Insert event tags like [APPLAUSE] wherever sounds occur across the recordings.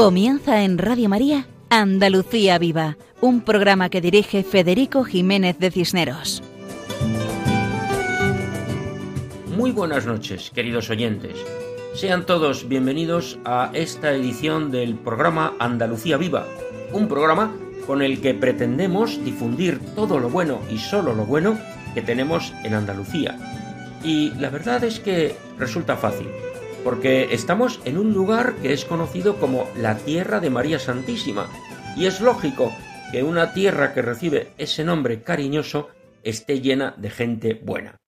Comienza en Radio María Andalucía Viva, un programa que dirige Federico Jiménez de Cisneros. Muy buenas noches, queridos oyentes. Sean todos bienvenidos a esta edición del programa Andalucía Viva, un programa con el que pretendemos difundir todo lo bueno y solo lo bueno que tenemos en Andalucía. Y la verdad es que resulta fácil porque estamos en un lugar que es conocido como la Tierra de María Santísima, y es lógico que una tierra que recibe ese nombre cariñoso esté llena de gente buena.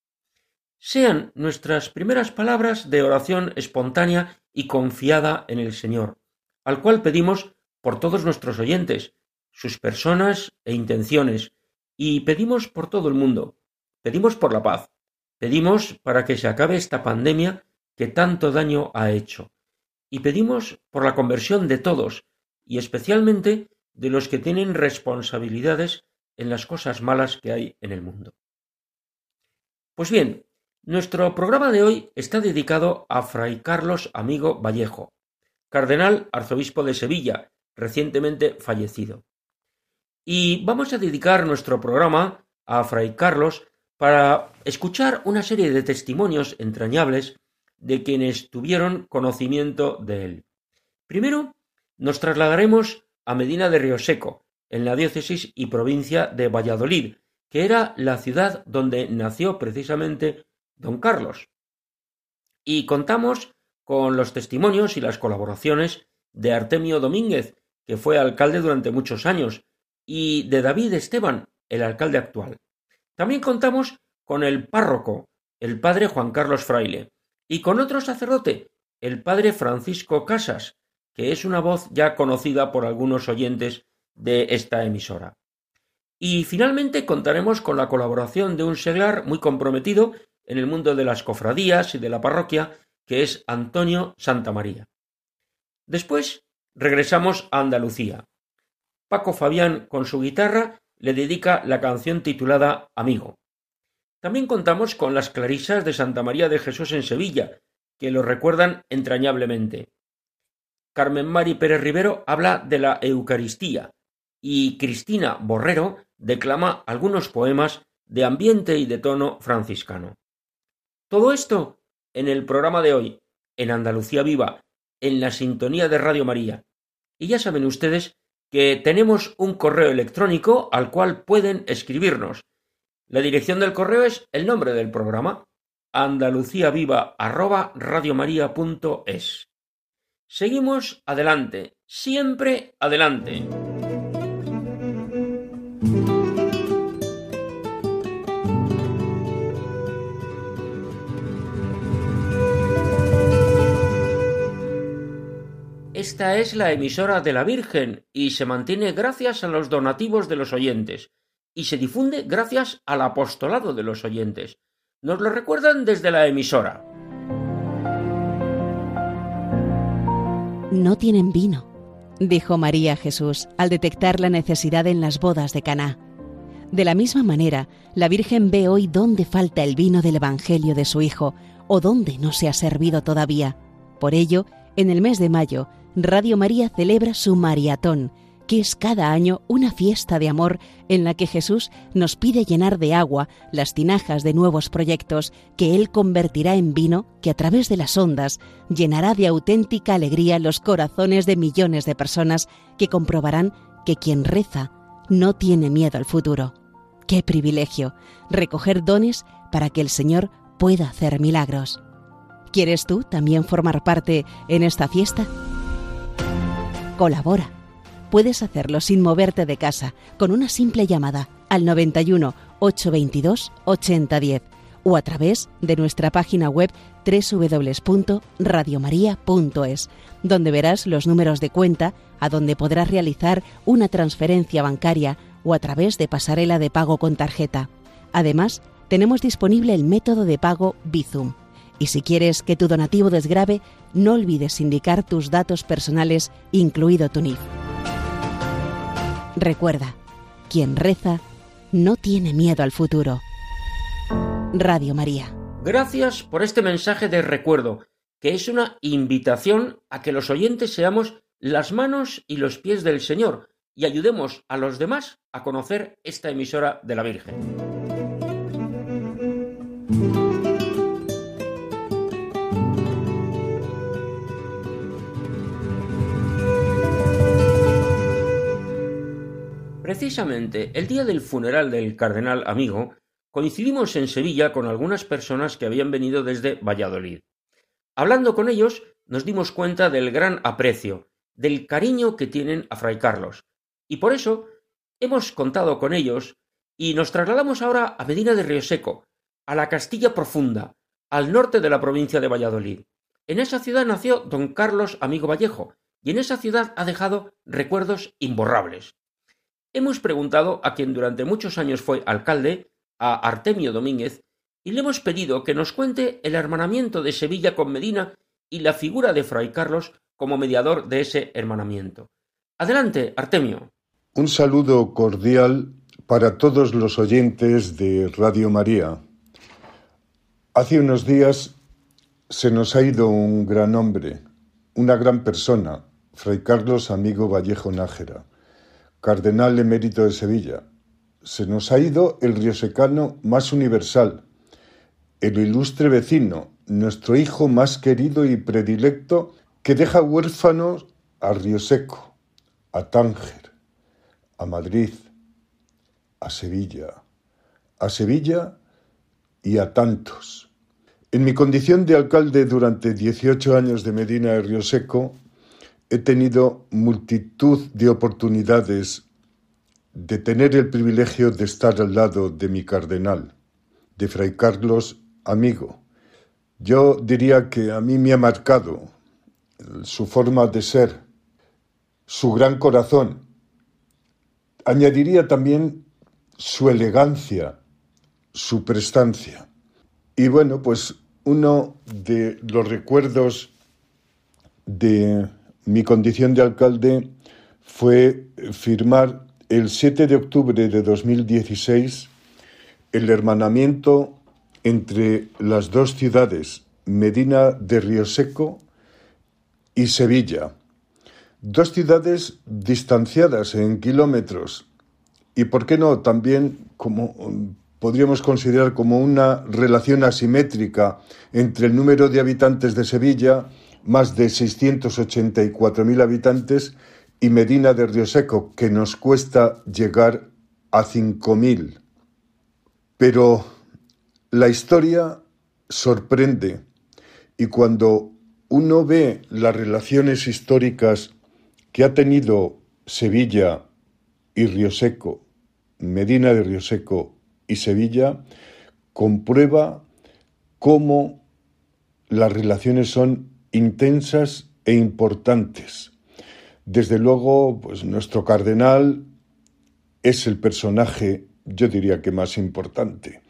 Sean nuestras primeras palabras de oración espontánea y confiada en el Señor, al cual pedimos por todos nuestros oyentes, sus personas e intenciones, y pedimos por todo el mundo, pedimos por la paz, pedimos para que se acabe esta pandemia que tanto daño ha hecho, y pedimos por la conversión de todos, y especialmente de los que tienen responsabilidades en las cosas malas que hay en el mundo. Pues bien, nuestro programa de hoy está dedicado a Fray Carlos Amigo Vallejo, cardenal arzobispo de Sevilla, recientemente fallecido. Y vamos a dedicar nuestro programa a Fray Carlos para escuchar una serie de testimonios entrañables de quienes tuvieron conocimiento de él. Primero, nos trasladaremos a Medina de Rioseco, en la diócesis y provincia de Valladolid, que era la ciudad donde nació precisamente don Carlos. Y contamos con los testimonios y las colaboraciones de Artemio Domínguez, que fue alcalde durante muchos años, y de David Esteban, el alcalde actual. También contamos con el párroco, el padre Juan Carlos Fraile, y con otro sacerdote, el padre Francisco Casas, que es una voz ya conocida por algunos oyentes de esta emisora. Y finalmente contaremos con la colaboración de un seglar muy comprometido en el mundo de las cofradías y de la parroquia, que es Antonio Santamaría. Después regresamos a Andalucía. Paco Fabián con su guitarra le dedica la canción titulada Amigo. También contamos con las clarisas de Santa María de Jesús en Sevilla, que lo recuerdan entrañablemente. Carmen Mari Pérez Rivero habla de la Eucaristía y Cristina Borrero declama algunos poemas de ambiente y de tono franciscano. Todo esto en el programa de hoy, en Andalucía Viva, en la sintonía de Radio María. Y ya saben ustedes que tenemos un correo electrónico al cual pueden escribirnos la dirección del correo es el nombre del programa, andaluciaviva@radiomaria.es. Seguimos adelante, siempre adelante. Esta es la emisora de la Virgen y se mantiene gracias a los donativos de los oyentes y se difunde gracias al apostolado de los oyentes. Nos lo recuerdan desde la emisora. No tienen vino, dijo María Jesús al detectar la necesidad en las bodas de Caná. De la misma manera, la Virgen ve hoy dónde falta el vino del Evangelio de su Hijo o dónde no se ha servido todavía. Por ello, en el mes de mayo, Radio María celebra su maratón, que es cada año una fiesta de amor en la que Jesús nos pide llenar de agua las tinajas de nuevos proyectos que Él convertirá en vino que a través de las ondas llenará de auténtica alegría los corazones de millones de personas que comprobarán que quien reza no tiene miedo al futuro. Qué privilegio recoger dones para que el Señor pueda hacer milagros. ¿Quieres tú también formar parte en esta fiesta? Colabora puedes hacerlo sin moverte de casa con una simple llamada al 91 822 8010 o a través de nuestra página web www.radiomaria.es, donde verás los números de cuenta a donde podrás realizar una transferencia bancaria o a través de pasarela de pago con tarjeta. Además, tenemos disponible el método de pago Bizum. Y si quieres que tu donativo desgrabe, no olvides indicar tus datos personales, incluido tu NIF. Recuerda, quien reza no tiene miedo al futuro. Radio María. Gracias por este mensaje de recuerdo, que es una invitación a que los oyentes seamos las manos y los pies del Señor y ayudemos a los demás a conocer esta emisora de la Virgen. Precisamente el día del funeral del cardenal amigo, coincidimos en Sevilla con algunas personas que habían venido desde Valladolid. Hablando con ellos, nos dimos cuenta del gran aprecio, del cariño que tienen a Fray Carlos, y por eso hemos contado con ellos y nos trasladamos ahora a Medina de Rioseco, a la Castilla Profunda, al norte de la provincia de Valladolid. En esa ciudad nació don Carlos Amigo Vallejo, y en esa ciudad ha dejado recuerdos imborrables. Hemos preguntado a quien durante muchos años fue alcalde, a Artemio Domínguez, y le hemos pedido que nos cuente el hermanamiento de Sevilla con Medina y la figura de Fray Carlos como mediador de ese hermanamiento. Adelante, Artemio. Un saludo cordial para todos los oyentes de Radio María. Hace unos días se nos ha ido un gran hombre, una gran persona, Fray Carlos Amigo Vallejo Nájera, cardenal emérito de Sevilla. Se nos ha ido el riosecano más universal, el ilustre vecino, nuestro hijo más querido y predilecto, que deja huérfanos a Rioseco, a Tánger, a Madrid, a Sevilla, a Sevilla y a tantos. En mi condición de alcalde durante 18 años de Medina de Río Seco, he tenido multitud de oportunidades de tener el privilegio de estar al lado de mi cardenal, de Fray Carlos amigo. Yo diría que a mí me ha marcado su forma de ser, su gran corazón, Añadiría también su elegancia, su prestancia. Y bueno, pues uno de los recuerdos de mi condición de alcalde fue firmar el 7 de octubre de 2016 el hermanamiento entre las dos ciudades, Medina de Río Seco y Sevilla, Dos ciudades distanciadas en kilómetros y, ¿por qué no?, también como podríamos considerar como una relación asimétrica entre el número de habitantes de Sevilla, más de 684.000 habitantes, y Medina de Río Seco, que nos cuesta llegar a 5.000. Pero la historia sorprende y cuando uno ve las relaciones históricas que ha tenido Sevilla y Rioseco, Medina de Rioseco y Sevilla, comprueba cómo las relaciones son intensas e importantes. Desde luego, pues nuestro cardenal es el personaje, yo diría que más importante,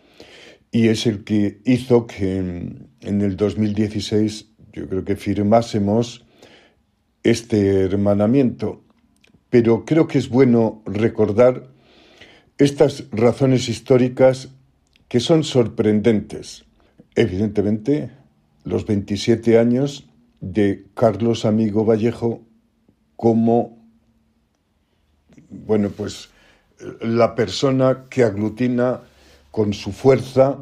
y es el que hizo que en, el 2016 yo creo que firmásemos este hermanamiento, pero creo que es bueno recordar estas razones históricas que son sorprendentes. Evidentemente, los 27 años de Carlos Amigo Vallejo como, bueno, pues la persona que aglutina con su fuerza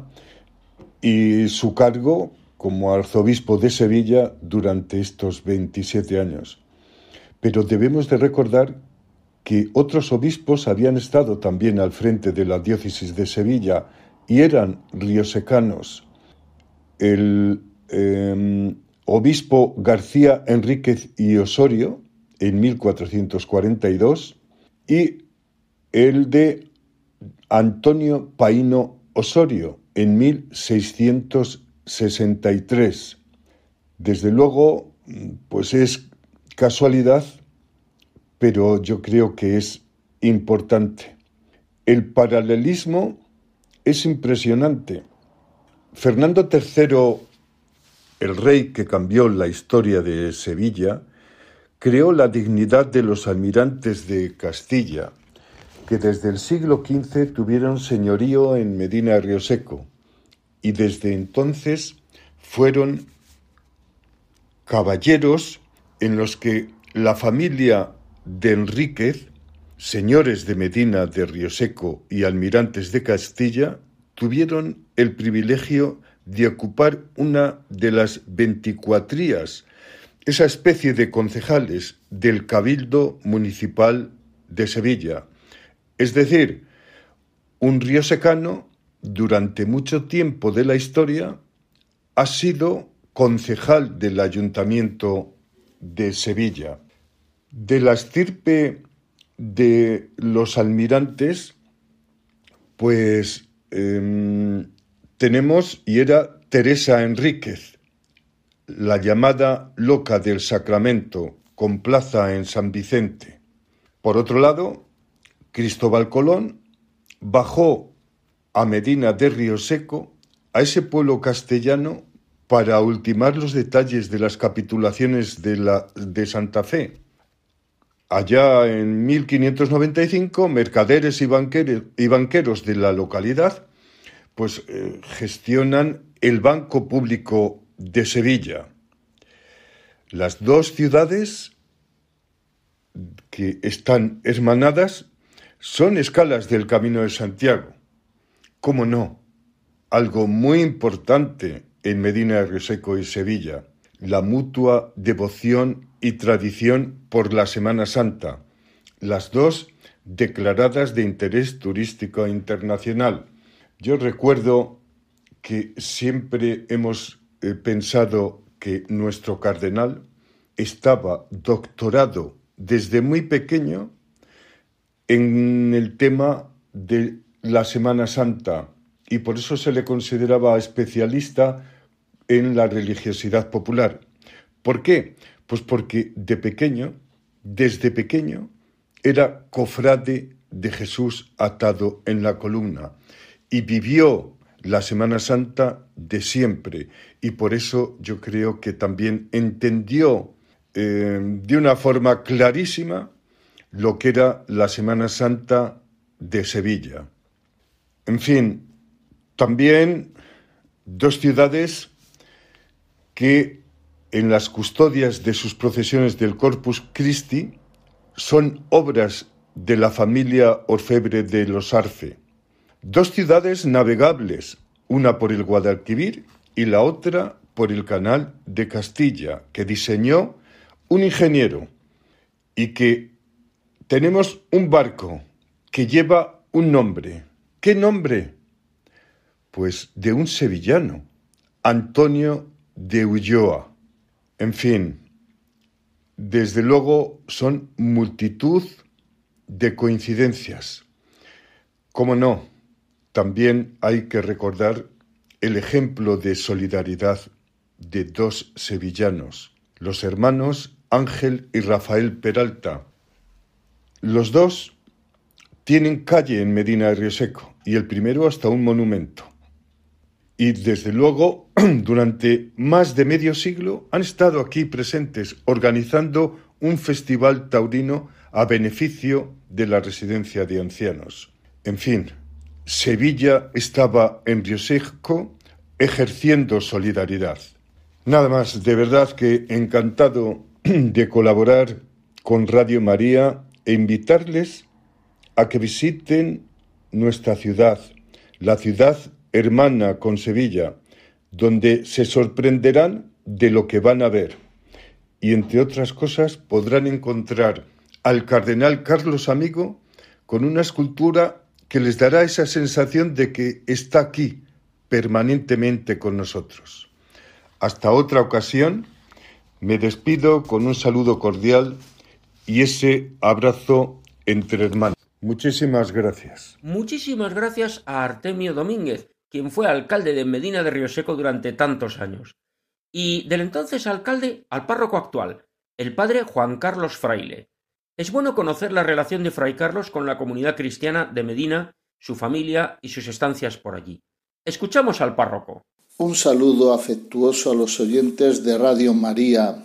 y su cargo como arzobispo de Sevilla durante estos 27 años. Pero debemos de recordar que otros obispos habían estado también al frente de la diócesis de Sevilla y eran riosecanos. El em, obispo García Enríquez y Osorio en 1442 y el de Antonio Paino Osorio en 1600 63. Desde luego, pues es casualidad, pero yo creo que es importante. El paralelismo es impresionante. Fernando III, el rey que cambió la historia de Sevilla, creó la dignidad de los almirantes de Castilla, que desde el siglo XV tuvieron señorío en Medina Rioseco y desde entonces fueron caballeros en los que la familia de Enríquez, señores de Medina de Rioseco y almirantes de Castilla, tuvieron el privilegio de ocupar una de las veinticuatrías, esa especie de concejales del Cabildo Municipal de Sevilla. Es decir, un riosecano durante mucho tiempo de la historia ha sido concejal del Ayuntamiento de Sevilla. De la estirpe de los almirantes, pues em, tenemos, y era Teresa Enríquez, la llamada loca del Sacramento, con plaza en San Vicente. Por otro lado, Cristóbal Colón bajó a Medina de Río Seco, a ese pueblo castellano, para ultimar los detalles de las capitulaciones de, Santa Fe. Allá en 1595, mercaderes y banqueros de la localidad pues eh, gestionan el Banco Público de Sevilla. Las dos ciudades que están hermanadas son escalas del Camino de Santiago. ¿Cómo no? Algo muy importante en Medina de Reseco y Sevilla, la mutua devoción y tradición por la Semana Santa, las dos declaradas de interés turístico internacional. Yo recuerdo que siempre hemos eh, pensado que nuestro cardenal estaba doctorado desde muy pequeño en el tema de la Semana Santa y por eso se le consideraba especialista en la religiosidad popular. ¿Por qué? Pues porque de pequeño, desde pequeño, era cofrade de Jesús atado en la columna y vivió la Semana Santa de siempre y por eso yo creo que también entendió eh, de una forma clarísima lo que era la Semana Santa de Sevilla. En fin, también dos ciudades que en las custodias de sus procesiones del Corpus Christi son obras de la familia orfebre de los Arce. Dos ciudades navegables, una por el Guadalquivir y la otra por el Canal de Castilla, que diseñó un ingeniero y que tenemos un barco que lleva un nombre. ¿Qué nombre? Pues de un sevillano, Antonio de Ulloa. En fin, desde luego son multitud de coincidencias. ¿Cómo no? También hay que recordar el ejemplo de solidaridad de dos sevillanos, los hermanos Ángel y Rafael Peralta. Los dos tienen calle en Medina de Río Seco y el primero hasta un monumento. Y desde luego, [CLEARS THROAT] durante más de medio siglo han estado aquí presentes organizando un festival taurino a beneficio de la residencia de ancianos. En fin, Sevilla estaba en ejerciendo solidaridad. Nada más, de verdad que encantado [CLEARS THROAT] de colaborar con Radio María e invitarles a que visiten nuestra ciudad, la ciudad hermana con Sevilla, donde se sorprenderán de lo que van a ver. Y entre otras cosas podrán encontrar al cardenal Carlos Amigo con una escultura que les dará esa sensación de que está aquí permanentemente con nosotros. Hasta otra ocasión, me despido con un saludo cordial y ese abrazo entre hermanos. Muchísimas gracias. Muchísimas gracias a Artemio Domínguez, quien fue alcalde de Medina de Seco durante tantos años. Y del entonces alcalde al párroco actual, el padre Juan Carlos Fraile, es bueno conocer la relación de Fray Carlos con la comunidad cristiana de Medina, su familia y sus estancias por allí. Escuchamos al párroco. Un saludo afectuoso a los oyentes de Radio María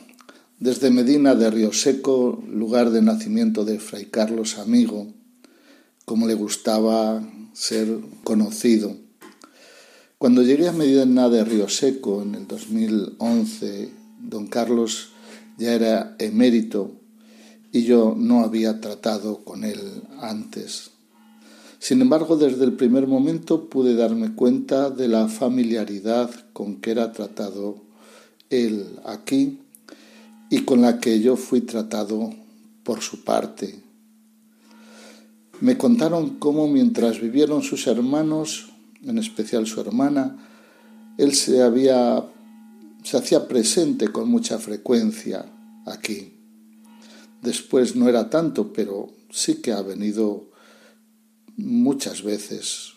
desde Medina de Río Seco, lugar de nacimiento de Fray Carlos Amigo, como le gustaba ser conocido. Cuando llegué a Medina de Río Seco en el 2011, don Carlos ya era emérito y yo no había tratado con él antes. Sin embargo, desde el primer momento pude darme cuenta de la familiaridad con que era tratado él aquí y con la que yo fui tratado por su parte. Me contaron cómo mientras vivieron sus hermanos, en especial su hermana, él se había se hacía presente con mucha frecuencia aquí. Después no era tanto, pero sí que ha venido muchas veces,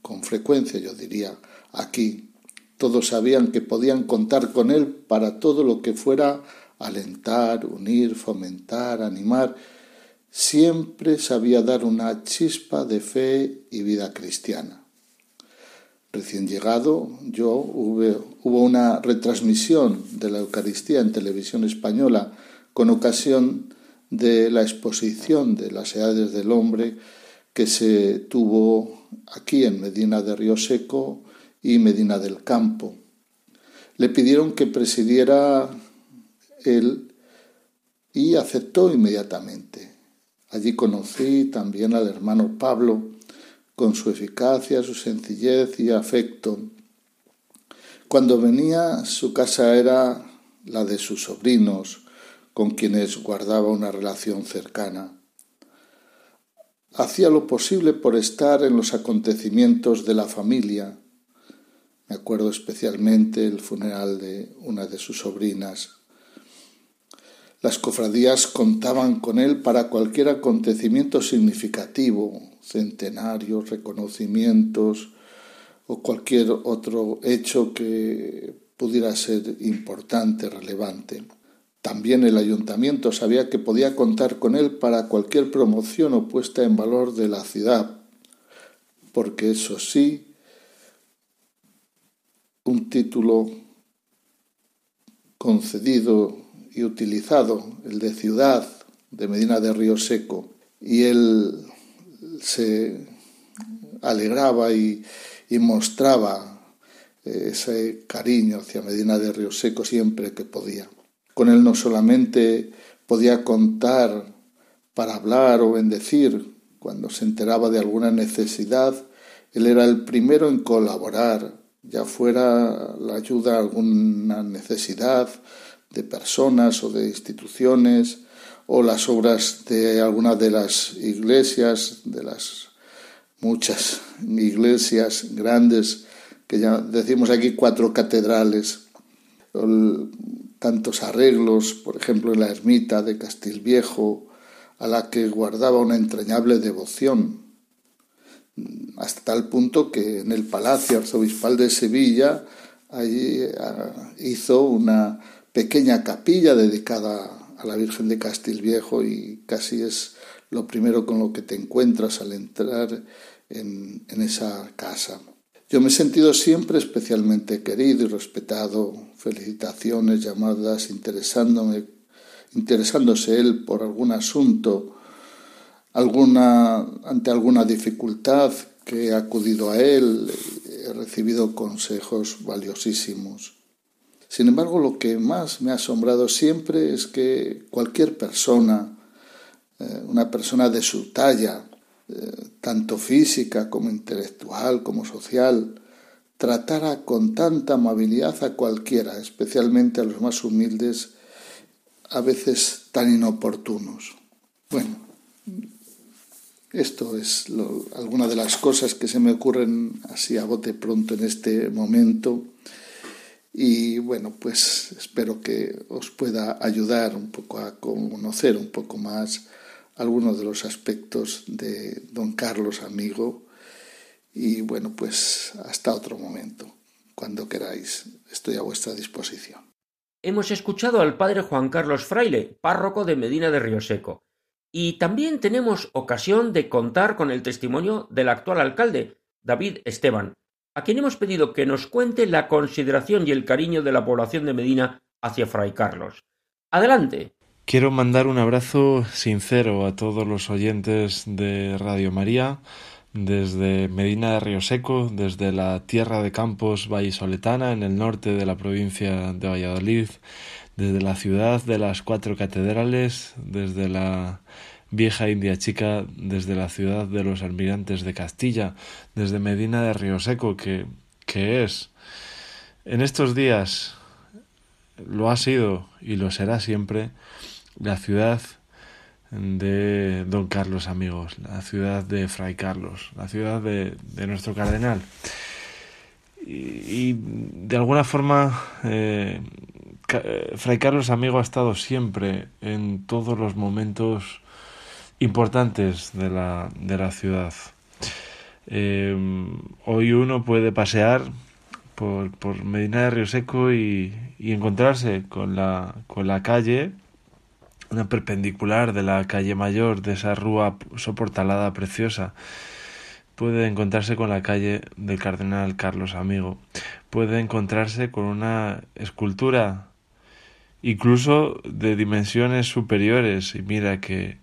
con frecuencia yo diría, aquí. Todos sabían que podían contar con él para todo lo que fuera alentar, unir, fomentar, animar. Siempre sabía dar una chispa de fe y vida cristiana. Recién llegado, yo hubo una retransmisión de la Eucaristía en televisión española con ocasión de la exposición de las edades del hombre que se tuvo aquí en Medina de Río Seco y Medina del Campo. Le pidieron que presidiera él y aceptó inmediatamente. Allí conocí también al hermano Pablo, con su eficacia, su sencillez y afecto. Cuando venía, su casa era la de sus sobrinos, con quienes guardaba una relación cercana hacía lo posible por estar en los acontecimientos de la familia. Me acuerdo especialmente el funeral de una de sus sobrinas. Las cofradías contaban con él para cualquier acontecimiento significativo, centenarios, reconocimientos o cualquier otro hecho que pudiera ser importante, relevante. También el ayuntamiento sabía que podía contar con él para cualquier promoción o puesta en valor de la ciudad, porque eso sí, un título concedido y utilizado, el de ciudad de Medina de Río Seco, y él se alegraba y, mostraba ese cariño hacia Medina de Río Seco siempre que podía. Con él no solamente podía contar para hablar o bendecir cuando se enteraba de alguna necesidad, él era el primero en colaborar, ya fuera la ayuda a alguna necesidad de personas o de instituciones, o las obras de alguna de las iglesias, de las muchas iglesias grandes, que ya decimos aquí cuatro catedrales, tantos arreglos, por ejemplo en la ermita de Castilviejo, a la que guardaba una entrañable devoción, hasta tal punto que en el Palacio Arzobispal de Sevilla allí ah, hizo una pequeña capilla dedicada a la Virgen de Castilviejo y casi es lo primero con lo que te encuentras al entrar en, en esa casa. Yo me he sentido siempre especialmente querido y respetado. Felicitaciones, llamadas, interesándose él por algún asunto, alguna, ante alguna dificultad que he acudido a él, he recibido consejos valiosísimos. Sin embargo, lo que más me ha asombrado siempre es que cualquier persona, eh, una persona de su talla, tanto física como intelectual como social, tratara con tanta amabilidad a cualquiera, especialmente a los más humildes, a veces tan inoportunos. Bueno, esto es alguna de las cosas que se me ocurren así a bote pronto en este momento. Y bueno, pues espero que os pueda ayudar un poco a conocer un poco más algunos de los aspectos de don Carlos amigo y bueno, pues hasta otro momento, cuando queráis, estoy a vuestra disposición. Hemos escuchado al padre Juan Carlos Fraile, párroco de Medina de Rioseco, y también tenemos ocasión de contar con el testimonio del actual alcalde, David Esteban, a quien hemos pedido que nos cuente la consideración y el cariño de la población de Medina hacia Fray Carlos. Adelante. Quiero mandar un abrazo sincero a todos los oyentes de Radio María, desde Medina de Río Seco, desde la tierra de Campos Vallisoletana, en el norte de la provincia de Valladolid, desde la ciudad de las cuatro catedrales, desde la vieja India chica, desde la ciudad de los almirantes de Castilla, desde Medina de Río Seco, que, que es. En estos días lo ha sido y lo será siempre la ciudad de Don Carlos amigos, la ciudad de Fray Carlos, la ciudad de, nuestro cardenal. Y, de alguna forma eh, Fray Carlos amigo ha estado siempre en todos los momentos importantes de la, de la ciudad. Eh, hoy uno puede pasear por, por Medina de Río Seco y, y encontrarse con la, con la calle una perpendicular de la calle mayor, de esa rúa soportalada preciosa. Puede encontrarse con la calle del Cardenal Carlos Amigo. Puede encontrarse con una escultura incluso de dimensiones superiores. Y mira que,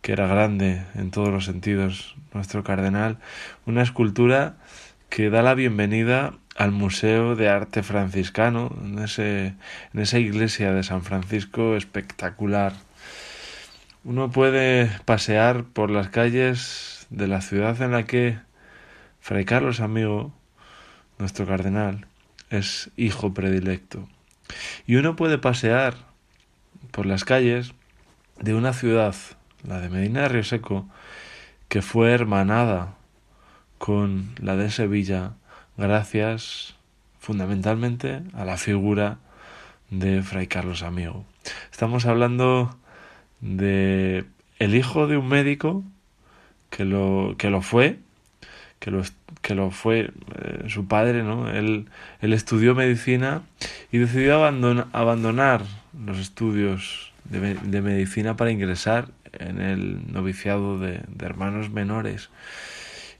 que era grande en todos los sentidos nuestro cardenal. Una escultura que da la bienvenida al Museo de Arte Franciscano, en, ese, en esa iglesia de San Francisco espectacular. Uno puede pasear por las calles de la ciudad en la que Fray Carlos Amigo, nuestro cardenal, es hijo predilecto. Y uno puede pasear por las calles de una ciudad, la de Medina de Río Seco, que fue hermanada con la de Sevilla gracias fundamentalmente a la figura de Fray Carlos Amigo. Estamos hablando de el hijo de un médico que lo, que lo fue, que lo, que lo fue eh, su padre, ¿no? Él, él, estudió medicina y decidió abandonar los estudios de, de, medicina para ingresar en el noviciado de, de hermanos menores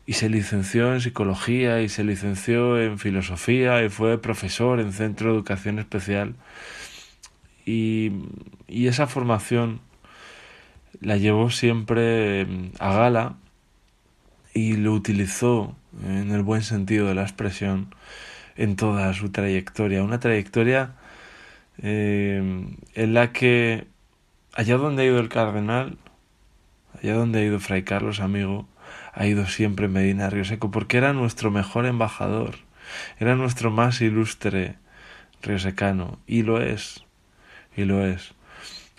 y se licenció en psicología y se licenció en filosofía y fue profesor en centro de educación especial. Y, y esa formación la llevó siempre a gala y lo utilizó en el buen sentido de la expresión en toda su trayectoria. Una trayectoria eh, en la que allá donde ha ido el cardenal, allá donde ha ido Fray Carlos, amigo, ha ido siempre Medina Río Seco, porque era nuestro mejor embajador, era nuestro más ilustre riosecano, y lo es, y lo es.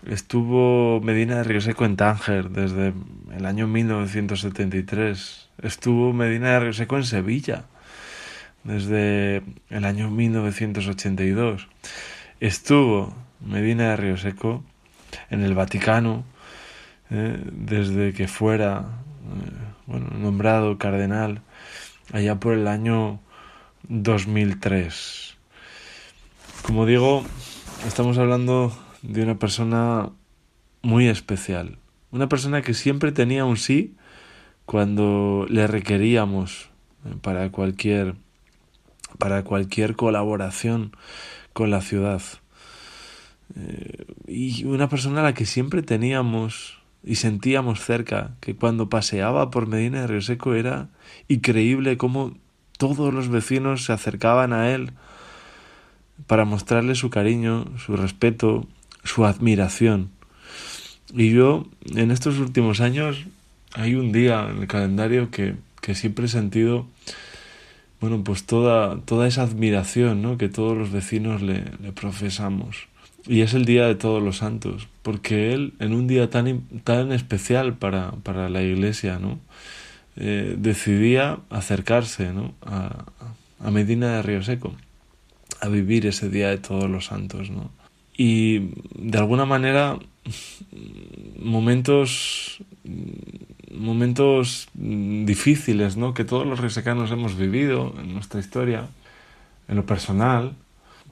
Estuvo Medina de Río Seco en Tánger desde el año 1973. Estuvo Medina de Río Seco en Sevilla desde el año 1982. Estuvo Medina de Río Seco en el Vaticano eh, desde que fuera eh, bueno, nombrado cardenal allá por el año 2003. Como digo, estamos hablando de una persona muy especial, una persona que siempre tenía un sí cuando le requeríamos eh, para cualquier para cualquier colaboración con la ciudad. Eh, y una persona a la que siempre teníamos y sentíamos cerca que cuando paseaba por Medina de Río Seco era increíble cómo todos los vecinos se acercaban a él para mostrarle su cariño, su respeto, su admiración. Y yo en estos últimos años hay un día en el calendario que, que siempre he sentido bueno pues toda, toda esa admiración ¿no? que todos los vecinos le, le profesamos. Y es el Día de Todos los Santos, porque él, en un día tan, tan especial para, para la Iglesia, ¿no? Eh, decidía acercarse ¿no? a, Medina de Río Seco, a vivir ese Día de Todos los Santos. ¿no? Y de alguna manera, momentos, momentos difíciles ¿no? que todos los resecanos hemos vivido en nuestra historia, en lo personal,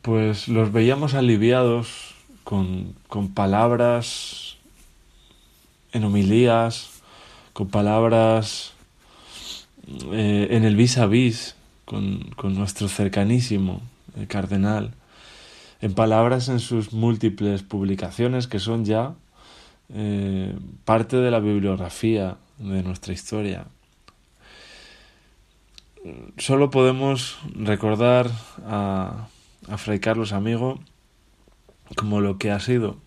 pues los veíamos aliviados con, con palabras en homilías, con palabras eh, en el vis a vis con, con, nuestro cercanísimo, el cardenal, en palabras en sus múltiples publicaciones que son ya eh, parte de la bibliografía de nuestra historia. Solo podemos recordar a a Fray Carlos Amigo como lo que ha sido,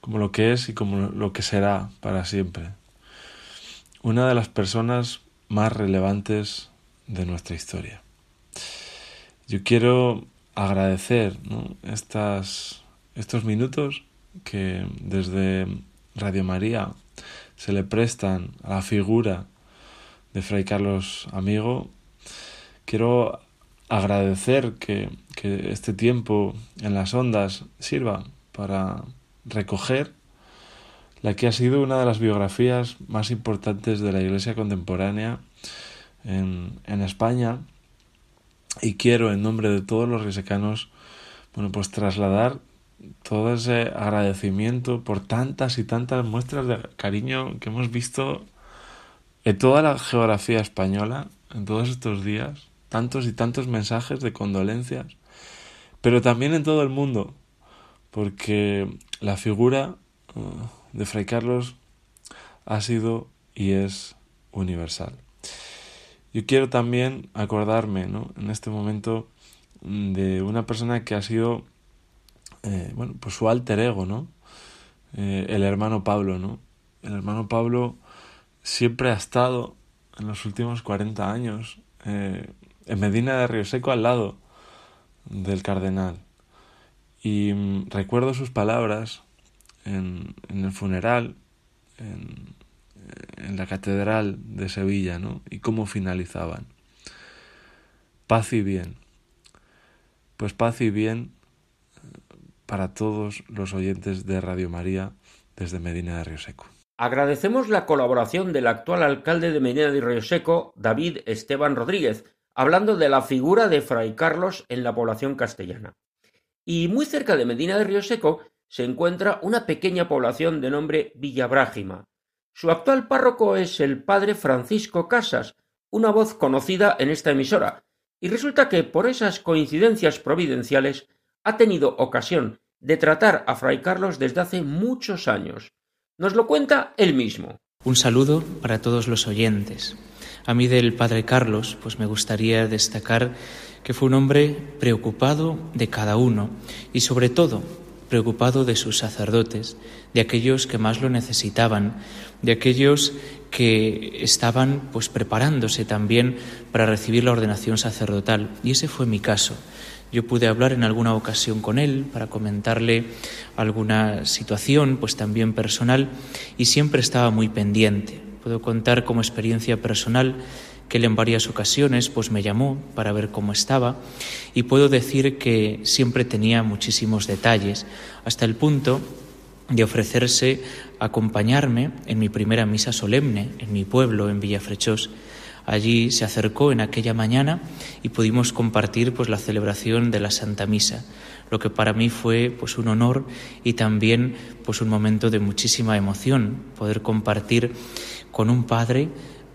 como lo que es y como lo que será para siempre. Una de las personas más relevantes de nuestra historia. Yo quiero agradecer Estas, estos minutos que desde Radio María se le prestan a la figura de Fray Carlos Amigo. Quiero agradecer que, que este tiempo en las ondas sirva para recoger la que ha sido una de las biografías más importantes de la Iglesia contemporánea en, en España. Y quiero en nombre de todos los risecanos bueno pues trasladar todo ese agradecimiento por tantas y tantas muestras de cariño que hemos visto en toda la geografía española en todos estos días, tantos y tantos mensajes de condolencias, pero también en todo el mundo, porque la figura uh, de Fray Carlos ha sido y es universal. Yo quiero también acordarme, ¿no? En este momento de una persona que ha sido, eh, bueno, pues su alter ego, ¿no? Eh, el hermano Pablo, ¿no? El hermano Pablo siempre ha estado en los últimos 40 años eh, en Medina de Río Seco al lado del cardenal. Y mm, recuerdo sus palabras en, el funeral, en, en la catedral de Sevilla, ¿no? Y cómo finalizaban. Paz y bien. Pues paz y bien eh, para todos los oyentes de Radio María desde Medina de Río Seco. Agradecemos la colaboración del actual alcalde de Medina de Río Seco, David Esteban Rodríguez, hablando de la figura de Fray Carlos en la población castellana. Y muy cerca de Medina de Río Seco se encuentra una pequeña población de nombre Villabrágima, su actual párroco es el padre Francisco Casas, una voz conocida en esta emisora, y resulta que por esas coincidencias providenciales ha tenido ocasión de tratar a Fray Carlos desde hace muchos años. Nos lo cuenta él mismo. Un saludo para todos los oyentes. A mí del padre Carlos, pues me gustaría destacar que fue un hombre preocupado de cada uno y sobre todo preocupado de sus sacerdotes, de aquellos que más lo necesitaban, de aquellos que estaban pues preparándose también para recibir la ordenación sacerdotal y ese fue mi caso. Yo pude hablar en alguna ocasión con él para comentarle alguna situación, pues también personal, y siempre estaba muy pendiente. Puedo contar como experiencia personal que él en varias ocasiones pues me llamó para ver cómo estaba y puedo decir que siempre tenía muchísimos detalles, hasta el punto de ofrecerse a acompañarme en mi primera misa solemne en mi pueblo, en Villafrechós. Allí se acercó en aquella mañana y pudimos compartir pues la celebración de la Santa Misa, lo que para mí fue pues un honor y también pues un momento de muchísima emoción poder compartir con un padre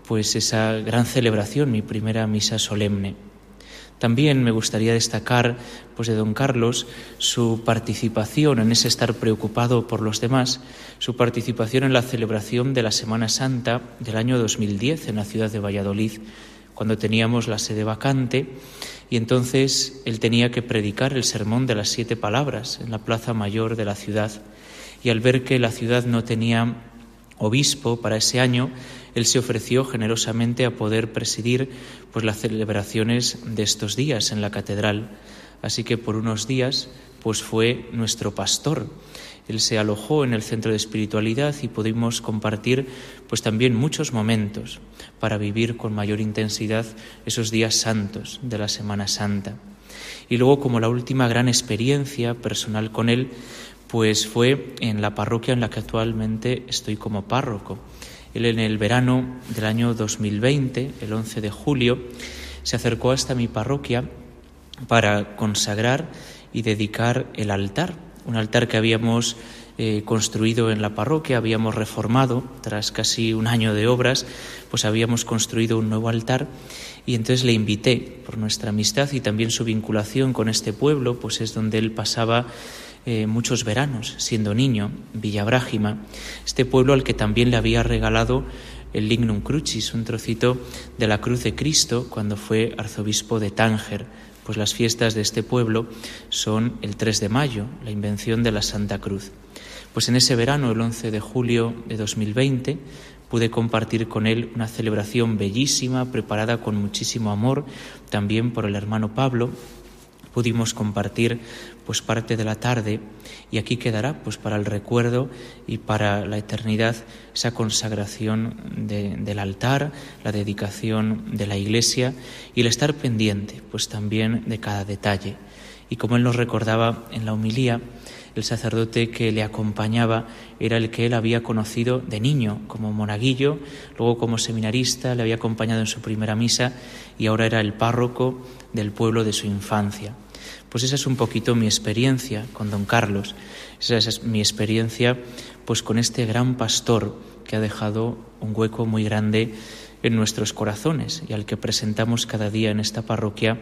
pues esa gran celebración, mi primera misa solemne. También me gustaría destacar pues de don Carlos su participación en ese estar preocupado por los demás, su participación en la celebración de la Semana Santa del año 2010 en la ciudad de Valladolid, cuando teníamos la sede vacante y entonces él tenía que predicar el sermón de las siete palabras en la plaza mayor de la ciudad y al ver que la ciudad no tenía obispo para ese año, él se ofreció generosamente a poder presidir pues las celebraciones de estos días en la catedral. Así que por unos días pues fue nuestro pastor. Él se alojó en el centro de espiritualidad y pudimos compartir pues también muchos momentos para vivir con mayor intensidad esos días santos de la Semana Santa. Y luego como la última gran experiencia personal con él pues fue en la parroquia en la que actualmente estoy como párroco. Él en el verano del año 2020, el 11 de julio, se acercó hasta mi parroquia para consagrar y dedicar el altar, un altar que habíamos eh, construido en la parroquia, habíamos reformado, tras casi un año de obras, pues habíamos construido un nuevo altar y entonces le invité por nuestra amistad y también su vinculación con este pueblo, pues es donde él pasaba eh, muchos veranos, siendo niño, Villabrágima, este pueblo al que también le había regalado el Lignum Crucis, un trocito de la cruz de Cristo cuando fue arzobispo de Tánger, pues las fiestas de este pueblo son el 3 de mayo, la invención de la Santa Cruz. Pues en ese verano, el 11 de julio de 2020, pude compartir con él una celebración bellísima, preparada con muchísimo amor, también por el hermano Pablo. Pudimos compartir pues parte de la tarde y aquí quedará pues para el recuerdo y para la eternidad esa consagración del altar, la dedicación de la iglesia y el estar pendiente pues también de cada detalle. Y como él nos recordaba en la homilía, el sacerdote que le acompañaba era el que él había conocido de niño, como monaguillo, luego como seminarista, le había acompañado en su primera misa y ahora era el párroco del pueblo de su infancia. Pues esa es un poquito mi experiencia con don Carlos, esa es mi experiencia pues con este gran pastor que ha dejado un hueco muy grande en nuestros corazones y al que presentamos cada día en esta parroquia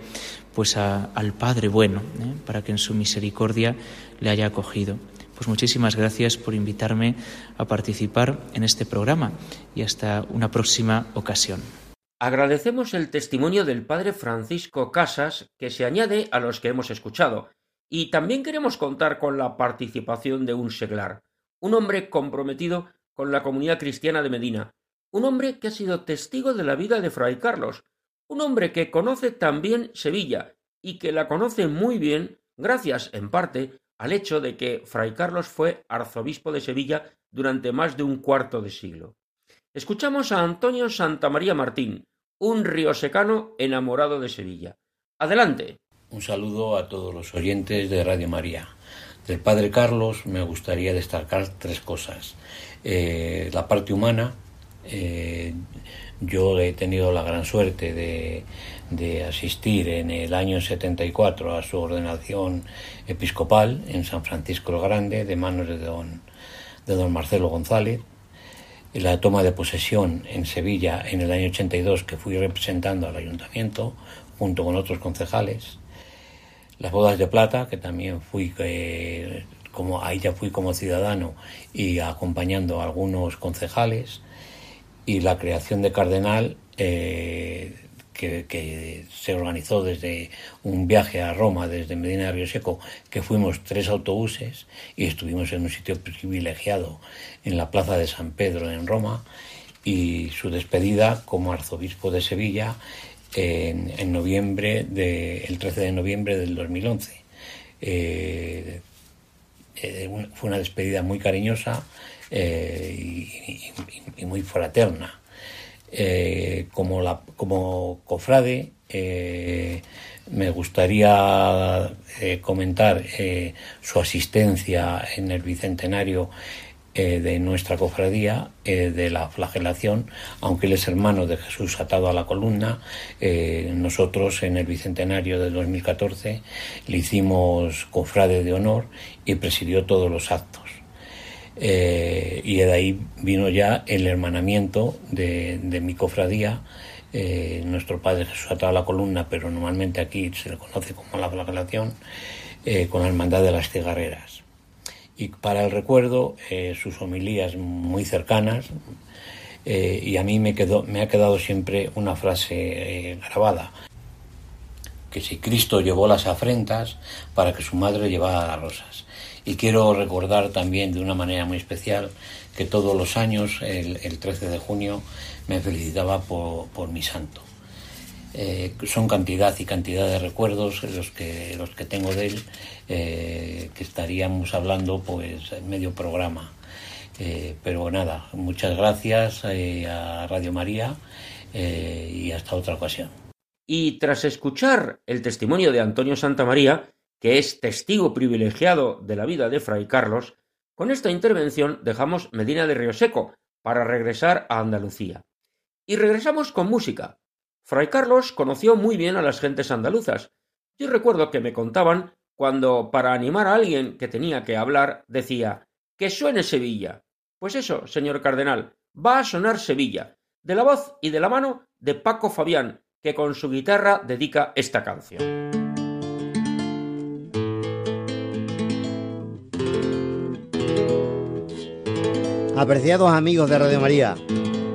pues al Padre bueno, ¿eh? para que en su misericordia le haya acogido. Pues muchísimas gracias por invitarme a participar en este programa y hasta una próxima ocasión. Agradecemos el testimonio del padre Francisco Casas, que se añade a los que hemos escuchado, y también queremos contar con la participación de un seglar, un hombre comprometido con la comunidad cristiana de Medina, un hombre que ha sido testigo de la vida de Fray Carlos, un hombre que conoce también Sevilla y que la conoce muy bien gracias, en parte, al hecho de que Fray Carlos fue arzobispo de Sevilla durante más de un cuarto de siglo. Escuchamos a Antonio Santamaría Martín, un río secano enamorado de Sevilla. Adelante. Un saludo a todos los oyentes de Radio María. Del padre Carlos me gustaría destacar tres cosas. Eh, la parte humana. Eh, yo he tenido la gran suerte de, asistir en el año 74 a su ordenación episcopal en San Francisco el Grande de manos de don Marcelo González la toma de posesión en Sevilla en el año 82 que fui representando al ayuntamiento junto con otros concejales, las bodas de plata que también fui eh, como ahí ya fui como ciudadano y acompañando a algunos concejales. Y la creación de cardenal eh, que, se organizó desde un viaje a Roma, desde Medina de Río Seco, que fuimos tres autobuses y estuvimos en un sitio privilegiado en la Plaza de San Pedro en Roma y su despedida como arzobispo de Sevilla en, noviembre, de, el 13 de noviembre del 2011. Eh, eh, fue una despedida muy cariñosa eh, y, muy fraterna. Como, la, como cofrade, me gustaría comentar su asistencia en el Bicentenario eh, de nuestra cofradía eh, de la flagelación, aunque él es hermano de Jesús atado a la columna, eh, nosotros en el Bicentenario del 2014 le hicimos cofrade de honor y presidió todos los actos. Y de ahí vino ya el hermanamiento de, de mi cofradía, nuestro Padre Jesús atado a la columna, pero normalmente aquí se le conoce como la flagelación, con la Hermandad de las Cigarreras. Y para el recuerdo eh, sus homilías muy cercanas eh, y a mí me, quedó, me ha quedado siempre una frase eh, grabada. Que si Cristo llevó las afrentas para que su madre llevara las rosas y quiero recordar también de una manera muy especial que todos los años el, 13 de junio me felicitaba por, por mi santo. Eh, son cantidad y cantidad de recuerdos los que los que tengo de él eh, que estaríamos hablando pues en medio programa. Eh, pero nada muchas gracias a Radio María y hasta otra ocasión. Y tras escuchar el testimonio de Antonio Santamaría que es testigo privilegiado de la vida de Fray Carlos con esta intervención dejamos Medina de Río Seco para regresar a Andalucía y regresamos con música Fray Carlos conoció muy bien a las gentes andaluzas. Yo recuerdo que me contaban cuando, para animar a alguien que tenía que hablar, decía que suene Sevilla. Pues eso, señor cardenal, va a sonar Sevilla, de la voz y de la mano de Paco Fabián, que con su guitarra dedica esta canción. Apreciados amigos de Radio María,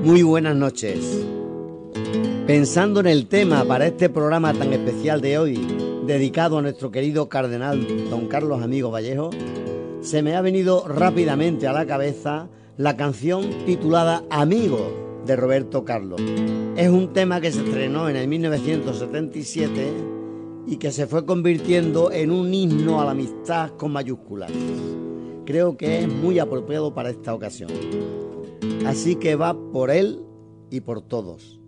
muy buenas noches. Pensando en el tema para este programa tan especial de hoy, dedicado a nuestro querido cardenal don Carlos Amigo Vallejo, se me ha venido rápidamente a la cabeza la canción titulada Amigo de Roberto Carlos. Es un tema que se estrenó en el 1977 y que se fue convirtiendo en un himno a la amistad con mayúsculas creo que es muy apropiado para esta ocasión. Así que va por él y por todos.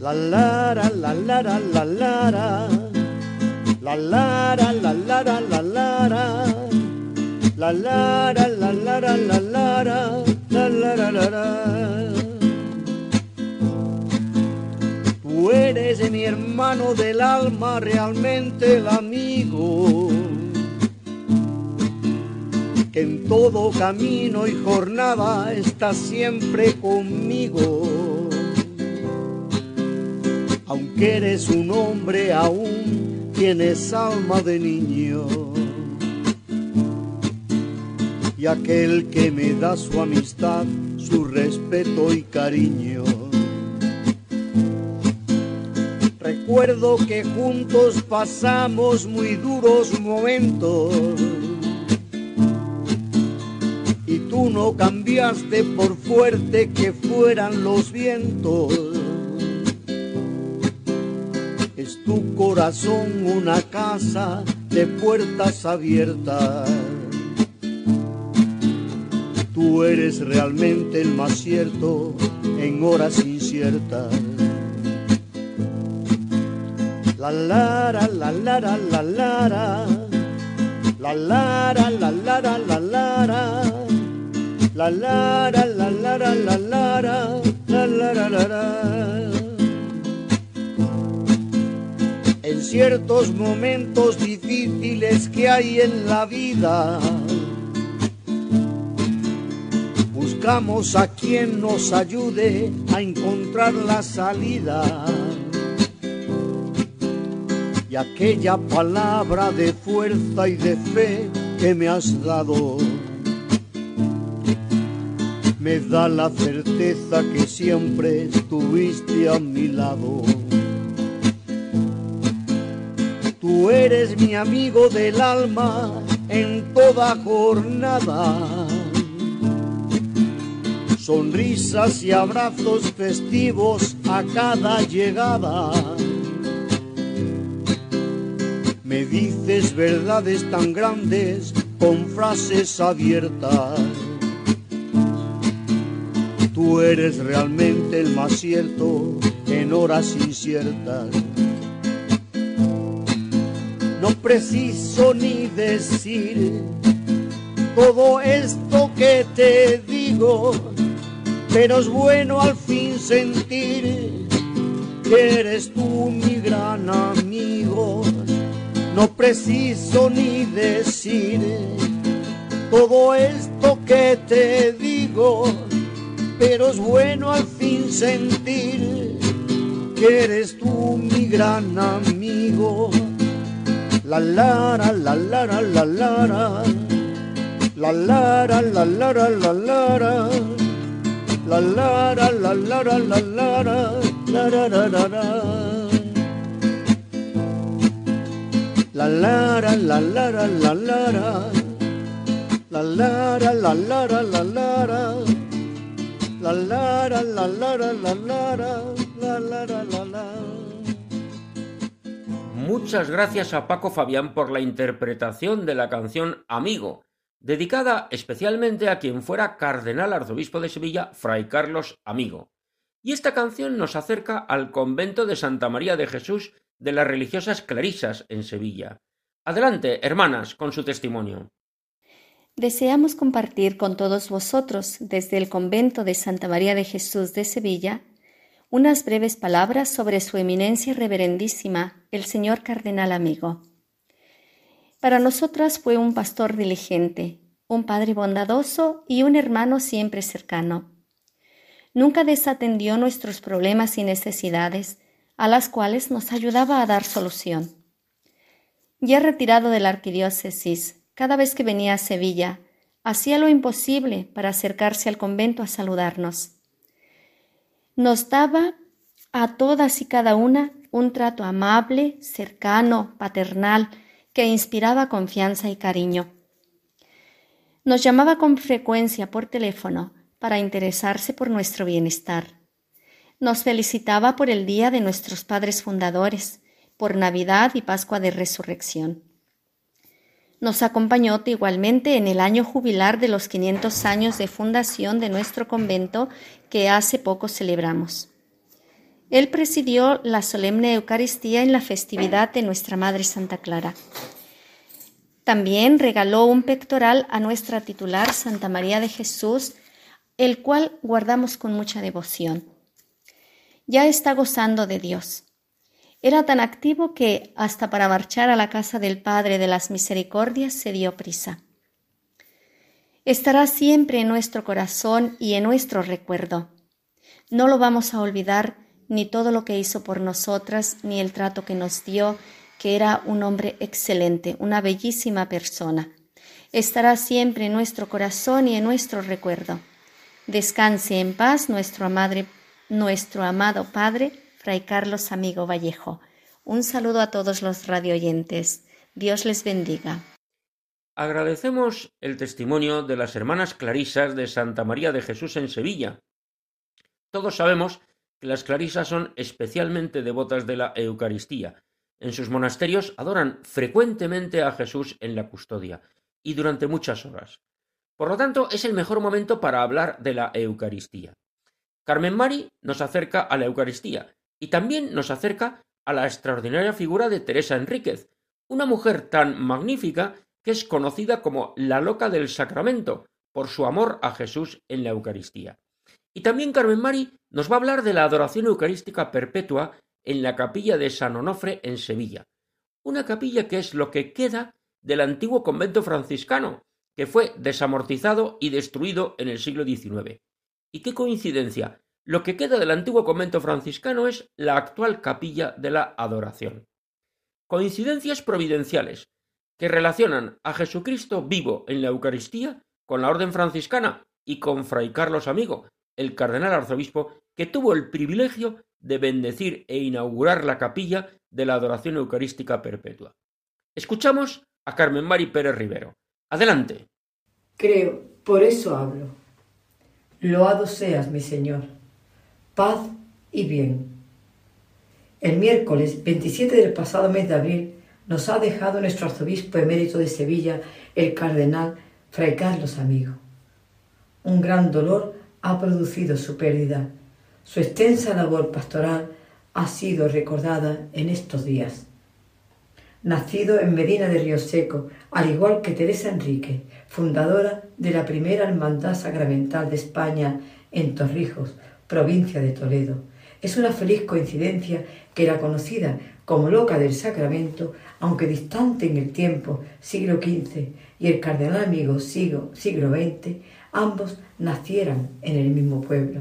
La lara, la lara, la lara. La lara, la lara, la lara. La lara, la lara, la lara. La lara, la lara. Eres mi hermano del alma, realmente el amigo que en todo camino y jornada está siempre conmigo aunque eres un hombre aún tienes alma de niño. Y aquel que me da su amistad, su respeto y cariño. Recuerdo que juntos pasamos muy duros momentos. Y tú no cambiaste por fuerte que fueran los vientos tu corazón una casa de puertas abiertas. Tú eres realmente el más cierto en horas inciertas. La lara, la lara, la lara. La lara, la lara, la lara. La lara, la lara, la lara. La lara, la lara. En ciertos momentos difíciles que hay en la vida, buscamos a quien nos ayude a encontrar la salida. Aquella palabra de fuerza y de fe que me has dado me da la certeza que siempre estuviste a mi lado. Tú eres mi amigo del alma en toda jornada. Sonrisas y abrazos festivos a cada llegada. Me dices verdades tan grandes con frases abiertas. Tú eres realmente el más cierto en horas inciertas no preciso ni decir todo esto que te digo, pero es bueno al fin sentir que eres tú mi gran amigo. No preciso ni decir todo esto que te digo, pero es bueno al fin sentir que eres tú mi gran amigo. La lara, la lara, la lara. La lara, la lara, la lara. La lara, la lara, la lara. La lara, la lara. La la la. La la la. La Muchas gracias a Paco Fabián por la interpretación de la canción Amigo, dedicada especialmente a quien fuera cardenal arzobispo de Sevilla, Fray Carlos Amigo. Y esta canción nos acerca al convento de Santa María de Jesús de las religiosas clarisas en Sevilla. Adelante, hermanas, con su testimonio. Deseamos compartir con todos vosotros, desde el convento de Santa María de Jesús de Sevilla, unas breves palabras sobre su eminencia reverendísima, el señor cardenal amigo. Para nosotras fue un pastor diligente, un padre bondadoso y un hermano siempre cercano. Nunca desatendió nuestros problemas y necesidades, a las cuales nos ayudaba a dar solución. Ya retirado de la arquidiócesis, cada vez que venía a Sevilla, hacía lo imposible para acercarse al convento a saludarnos. Nos daba a todas y cada una un trato amable, cercano, paternal, que inspiraba confianza y cariño. Nos llamaba con frecuencia por teléfono para interesarse por nuestro bienestar. Nos felicitaba por el día de nuestros padres fundadores, por Navidad y Pascua de Resurrección. Nos acompañó igualmente en el año jubilar de los 500 años de fundación de nuestro convento que hace poco celebramos. Él presidió la solemne Eucaristía en la festividad de Nuestra Madre Santa Clara. También regaló un pectoral a nuestra titular Santa María de Jesús, el cual guardamos con mucha devoción. Ya está gozando de Dios. Era tan activo que hasta para marchar a la casa del Padre de las Misericordias se dio prisa. Estará siempre en nuestro corazón y en nuestro recuerdo. No lo vamos a olvidar ni todo lo que hizo por nosotras, ni el trato que nos dio, que era un hombre excelente, una bellísima persona. Estará siempre en nuestro corazón y en nuestro recuerdo. Descanse en paz nuestro, nuestro amado Padre, Fray Carlos Amigo Vallejo. Un saludo a todos los radioyentes. Dios les bendiga. Agradecemos el testimonio de las hermanas clarisas de Santa María de Jesús en Sevilla. Todos sabemos que las clarisas son especialmente devotas de la Eucaristía. En sus monasterios adoran frecuentemente a Jesús en la custodia y durante muchas horas. Por lo tanto, es el mejor momento para hablar de la Eucaristía. Carmen Mari nos acerca a la Eucaristía y también nos acerca a la extraordinaria figura de Teresa Enríquez, una mujer tan magnífica que es conocida como la loca del sacramento por su amor a Jesús en la Eucaristía. Y también Carmen Mari nos va a hablar de la adoración eucarística perpetua en la capilla de San Onofre en Sevilla, una capilla que es lo que queda del antiguo convento franciscano, que fue desamortizado y destruido en el siglo XIX. Y qué coincidencia, lo que queda del antiguo convento franciscano es la actual capilla de la adoración. Coincidencias providenciales que relacionan a Jesucristo vivo en la Eucaristía con la orden franciscana y con Fray Carlos Amigo, el cardenal arzobispo que tuvo el privilegio de bendecir e inaugurar la capilla de la adoración eucarística perpetua. Escuchamos a Carmen Mari Pérez Rivero. Adelante. Creo, por eso hablo. Loado seas, mi Señor paz y bien. El miércoles 27 del pasado mes de abril nos ha dejado nuestro arzobispo emérito de Sevilla, el cardenal Fray Carlos Amigo. Un gran dolor ha producido su pérdida. Su extensa labor pastoral ha sido recordada en estos días. Nacido en Medina de Río Seco, al igual que Teresa Enrique, fundadora de la primera hermandad sacramental de España en Torrijos, provincia de Toledo. Es una feliz coincidencia que era conocida como loca del sacramento, aunque distante en el tiempo, siglo XV, y el cardenal amigo siglo, siglo XX, ambos nacieran en el mismo pueblo.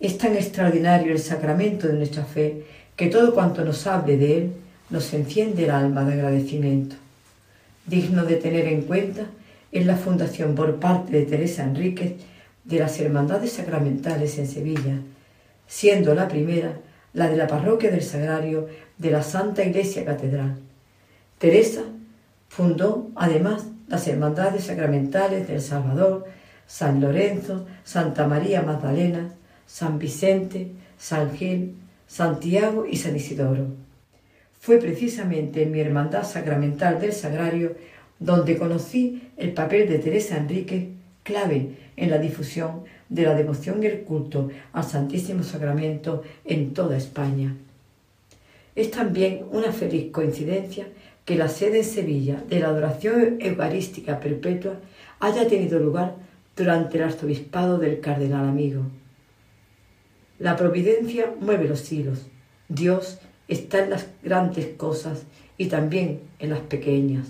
Es tan extraordinario el sacramento de nuestra fe que todo cuanto nos hable de él nos enciende el alma de agradecimiento. Digno de tener en cuenta es la fundación por parte de Teresa Enríquez de las Hermandades Sacramentales en Sevilla, siendo la primera la de la Parroquia del Sagrario de la Santa Iglesia Catedral. Teresa fundó además las Hermandades Sacramentales del Salvador, San Lorenzo, Santa María Magdalena, San Vicente, San Gil, Santiago y San Isidoro. Fue precisamente en mi Hermandad Sacramental del Sagrario donde conocí el papel de Teresa Enrique, clave en la difusión de la devoción y el culto al Santísimo Sacramento en toda España. Es también una feliz coincidencia que la sede en Sevilla de la adoración eucarística perpetua haya tenido lugar durante el arzobispado del cardenal amigo. La providencia mueve los hilos. Dios está en las grandes cosas y también en las pequeñas.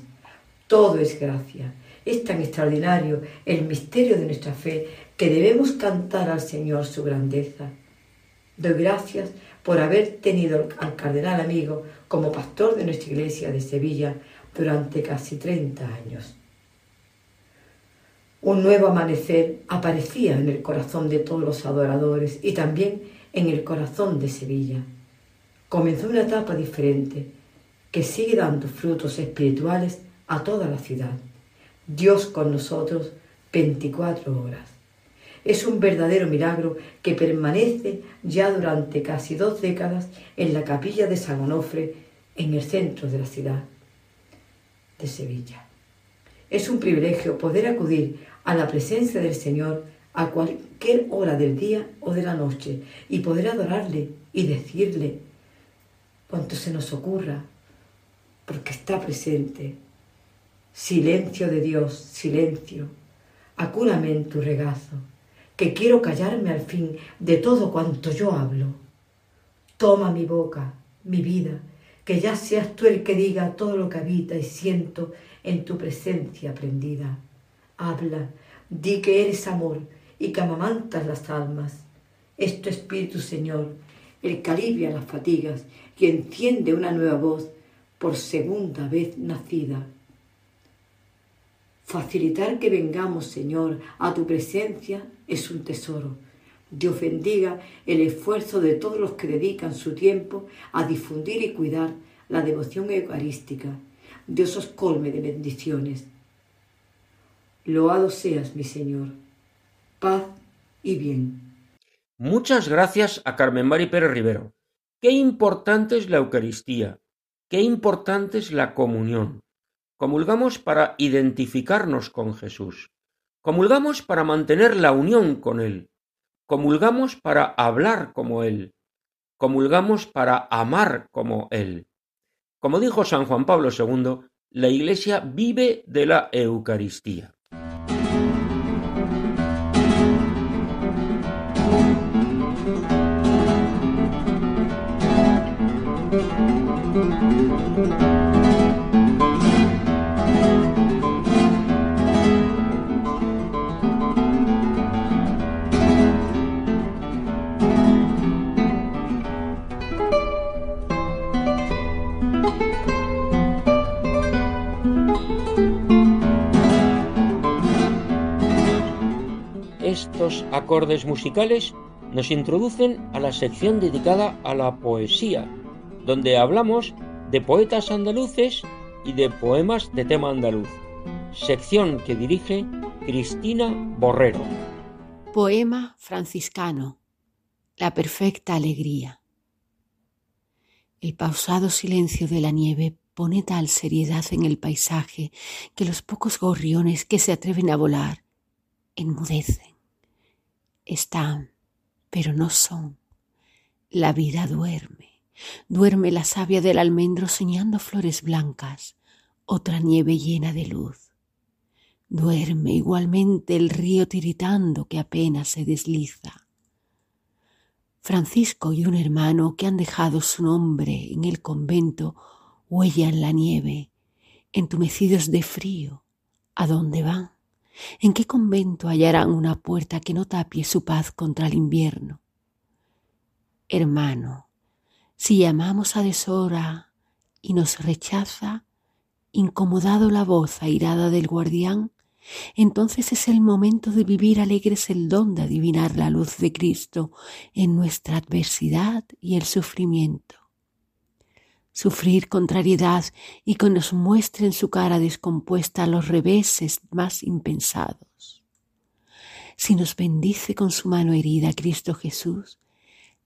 Todo es gracia es tan extraordinario el misterio de nuestra fe que debemos cantar al Señor su grandeza. Doy gracias por haber tenido al cardenal amigo como pastor de nuestra iglesia de Sevilla durante casi 30 años. Un nuevo amanecer aparecía en el corazón de todos los adoradores y también en el corazón de Sevilla. Comenzó una etapa diferente que sigue dando frutos espirituales a toda la ciudad. Dios con nosotros 24 horas. Es un verdadero milagro que permanece ya durante casi dos décadas en la capilla de San Onofre, en el centro de la ciudad de Sevilla. Es un privilegio poder acudir a la presencia del Señor a cualquier hora del día o de la noche y poder adorarle y decirle cuanto se nos ocurra, porque está presente. Silencio de Dios, silencio. Acúrame en tu regazo, que quiero callarme al fin de todo cuanto yo hablo. Toma mi boca, mi vida, que ya seas tú el que diga todo lo que habita y siento en tu presencia prendida. Habla, di que eres amor y que amamantas las almas. Es tu Espíritu, Señor, el que alivia las fatigas y enciende una nueva voz por segunda vez nacida. Facilitar que vengamos, Señor, a tu presencia es un tesoro. Dios bendiga el esfuerzo de todos los que dedican su tiempo a difundir y cuidar la devoción eucarística. Dios os colme de bendiciones. Loado seas, mi Señor. Paz y bien. Muchas gracias a Carmen Mari Pérez Rivero. Qué importante es la Eucaristía, qué importante es la comunión. Comulgamos para identificarnos con Jesús. Comulgamos para mantener la unión con Él. Comulgamos para hablar como Él. Comulgamos para amar como Él. Como dijo San Juan Pablo II, la Iglesia vive de la Eucaristía. Estos acordes musicales nos introducen a la sección dedicada a la poesía, donde hablamos de poetas andaluces y de poemas de tema andaluz, sección que dirige Cristina Borrero. Poema franciscano. La perfecta alegría. El pausado silencio de la nieve pone tal seriedad en el paisaje que los pocos gorriones que se atreven a volar enmudecen. Están, pero no son. La vida duerme. Duerme la savia del almendro soñando flores blancas, otra nieve llena de luz. Duerme igualmente el río tiritando que apenas se desliza. Francisco y un hermano que han dejado su nombre en el convento huellan la nieve, entumecidos de frío. ¿A dónde van? ¿En qué convento hallarán una puerta que no tapie su paz contra el invierno? Hermano, si llamamos a deshora y nos rechaza, incomodado la voz airada del guardián, entonces es el momento de vivir alegres el don de adivinar la luz de Cristo en nuestra adversidad y el sufrimiento. Sufrir contrariedad y que nos muestre en su cara descompuesta los reveses más impensados. Si nos bendice con su mano herida Cristo Jesús,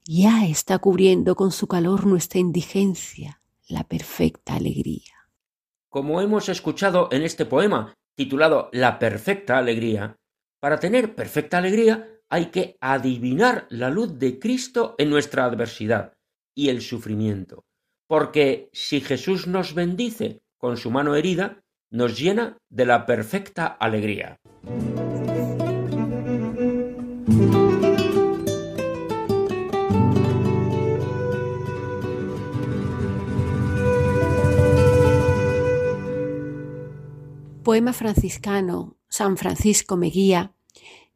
ya está cubriendo con su calor nuestra indigencia, la perfecta alegría. Como hemos escuchado en este poema, titulado La perfecta alegría, para tener perfecta alegría hay que adivinar la luz de Cristo en nuestra adversidad y el sufrimiento, porque si Jesús nos bendice con su mano herida, nos llena de la perfecta alegría. Poema franciscano San Francisco me guía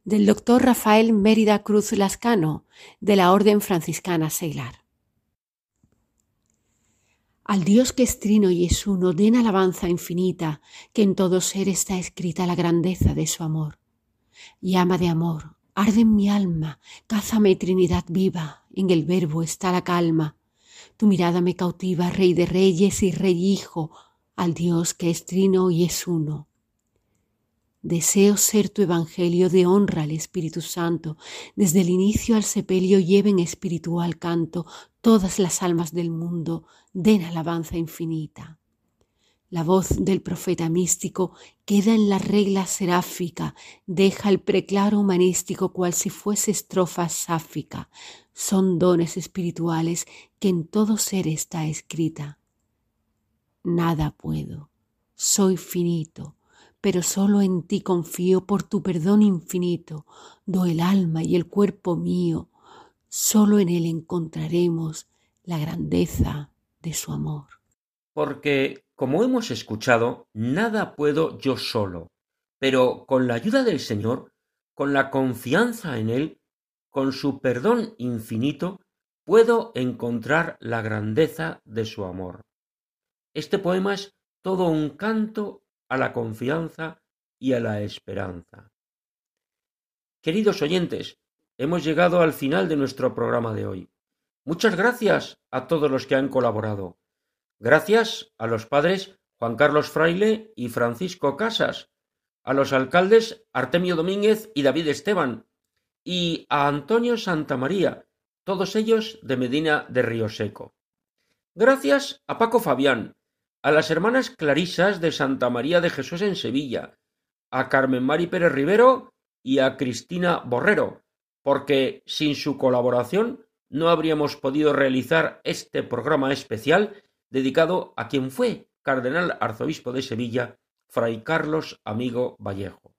del doctor Rafael Mérida Cruz Lascano de la Orden Franciscana Seglar. Al Dios que es trino y es uno, den alabanza infinita, que en todo ser está escrita la grandeza de su amor. Llama de amor, arde en mi alma, cázame Trinidad viva, en el verbo está la calma. Tu mirada me cautiva, Rey de reyes y Rey Hijo, al Dios que es trino y es uno. Deseo ser tu evangelio de honra al Espíritu Santo. Desde el inicio al sepelio lleven espiritual canto todas las almas del mundo, den alabanza infinita. La voz del profeta místico queda en la regla seráfica, deja el preclaro humanístico cual si fuese estrofa sáfica. Son dones espirituales que en todo ser está escrita. Nada puedo, soy finito, pero solo en ti confío por tu perdón infinito. Do el alma y el cuerpo mío, solo en él encontraremos la grandeza de su amor. Porque, como hemos escuchado, nada puedo yo solo, pero con la ayuda del Señor, con la confianza en Él, con su perdón infinito, puedo encontrar la grandeza de su amor. Este poema es todo un canto a la confianza y a la esperanza. Queridos oyentes, hemos llegado al final de nuestro programa de hoy. Muchas gracias a todos los que han colaborado. Gracias a los padres Juan Carlos Fraile y Francisco Casas, a los alcaldes Artemio Domínguez y David Esteban, y a Antonio Santamaría, todos ellos de Medina de Río Seco. Gracias a Paco Fabián, a las hermanas Clarisas de Santa María de Jesús en Sevilla, a Carmen Mari Pérez Rivero y a Cristina Borrero, porque sin su colaboración no habríamos podido realizar este programa especial dedicado a quien fue cardenal arzobispo de Sevilla, Fray Carlos Amigo Vallejo.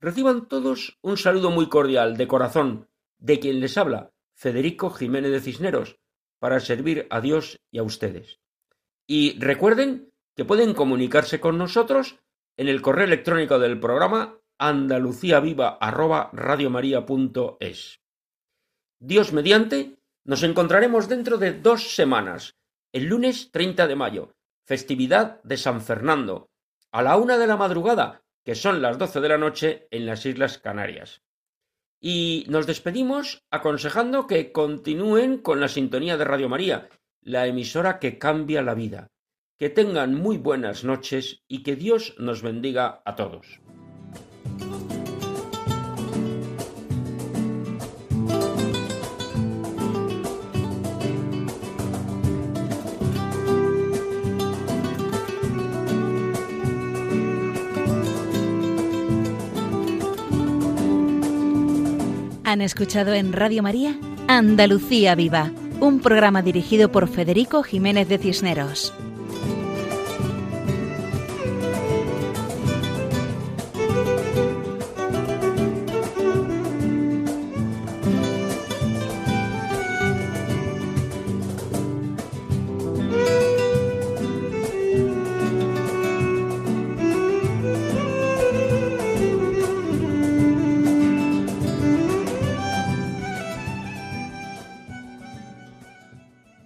Reciban todos un saludo muy cordial de corazón de quien les habla, Federico Jiménez de Cisneros, para servir a Dios y a ustedes. Y recuerden que pueden comunicarse con nosotros en el correo electrónico del programa andaluciaviva@radiomaria.es. Dios mediante, nos encontraremos dentro de dos semanas, el lunes 30 de mayo, festividad de San Fernando, a la una de la madrugada, que son las doce de la noche en las Islas Canarias. Y nos despedimos aconsejando que continúen con la sintonía de Radio María la emisora que cambia la vida. Que tengan muy buenas noches y que Dios nos bendiga a todos. Han escuchado en Radio María Andalucía Viva un programa dirigido por Federico Jiménez de Cisneros.